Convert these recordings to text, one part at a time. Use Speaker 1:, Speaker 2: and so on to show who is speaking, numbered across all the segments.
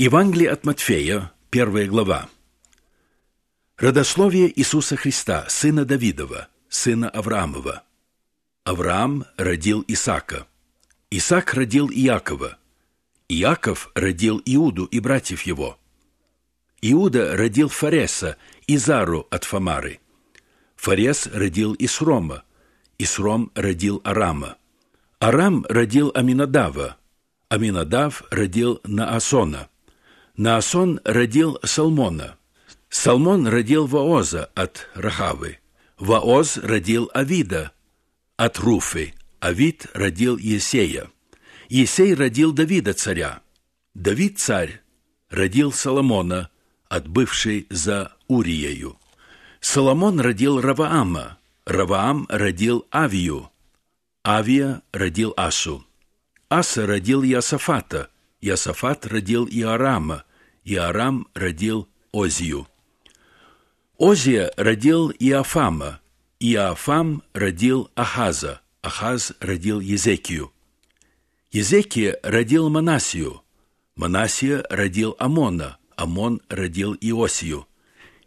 Speaker 1: Евангелие от Матфея, первая глава. Родословие Иисуса Христа, сына Давидова, сына Авраамова. Авраам родил Исаака. Исаак родил Иакова. Иаков родил Иуду и братьев его. Иуда родил Фареса и Зару от Фамары. Фарес родил Исрома. Исром родил Арама. Арам родил Аминадава. Аминадав родил Наасона. Наасон родил Салмона. Салмон родил Ваоза от Рахавы. Ваоз родил Авида от Руфы. Авид родил Есея. Есей родил Давида царя. Давид царь родил Соломона от бывшей за Уриею. Соломон родил Раваама. Раваам родил Авию. Авия родил Асу. Аса родил Ясафата. Ясафат родил Иорама. Иорам родил Озию. Озия родил Иофама. Иофам родил Ахаза. Ахаз родил Езекию. Езекия родил Манасию. Манасия родил Амона. Амон родил Иосию.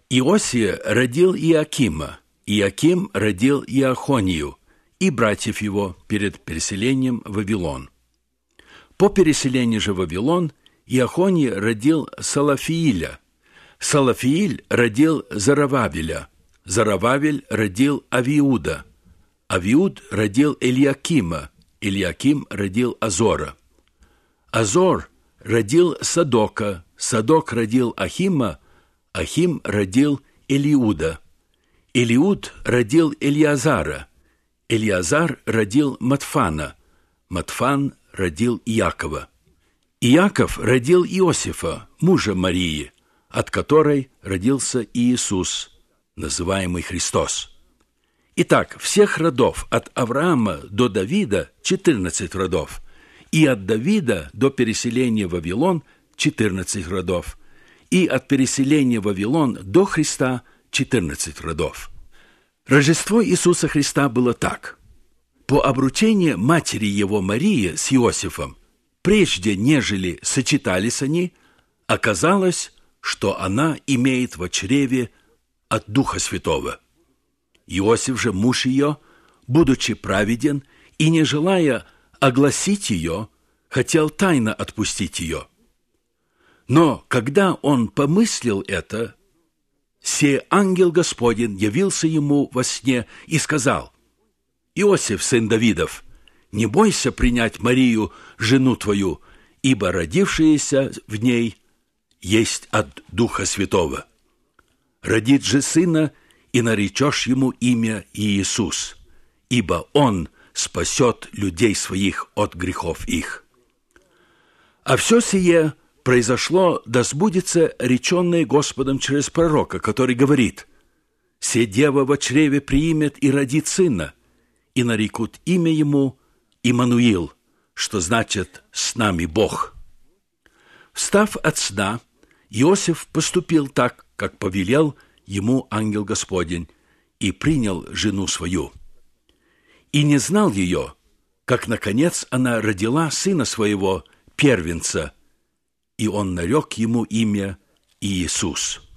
Speaker 1: Иосия родил Иакима. Иаким родил Иохонию и братьев его перед переселением в Вавилон. По переселению же в Вавилон Иохоний родил Салафииля. Салафииль родил Зарававеля. Зарававель родил Авиуда. Авиуд родил Ильякима. Ильяким родил Азора. Азор родил Садока. Садок родил Ахима. Ахим родил Элиуда. Элиуд родил Элиазара. Элиазар родил Матфана. Матфан родил Иакова. Иаков родил Иосифа, мужа Марии, от которой родился Иисус, называемый Христос. Итак, всех родов от Авраама до Давида 14 родов, и от Давида до переселения в Вавилон 14 родов, и от переселения в Вавилон до Христа 14 родов. Рождество Иисуса Христа было так. По обручению матери его Марии с Иосифом, прежде нежели сочетались они, оказалось, что она имеет в чреве от Духа Святого. Иосиф же, муж ее, будучи праведен и не желая огласить ее, хотел тайно отпустить ее. Но когда он помыслил это, се ангел Господень явился ему во сне и сказал, «Иосиф, сын Давидов, не бойся принять Марию, жену твою, ибо родившаяся в ней есть от Духа Святого. Родит же сына, и наречешь ему имя Иисус, ибо он спасет людей своих от грехов их. А все сие произошло, да сбудется реченное Господом через пророка, который говорит, «Се дева во чреве приимет и родит сына, и нарекут имя ему Имануил, что значит «с нами Бог». Встав от сна, Иосиф поступил так, как повелел ему ангел Господень, и принял жену свою. И не знал ее, как, наконец, она родила сына своего, первенца, и он нарек ему имя Иисус.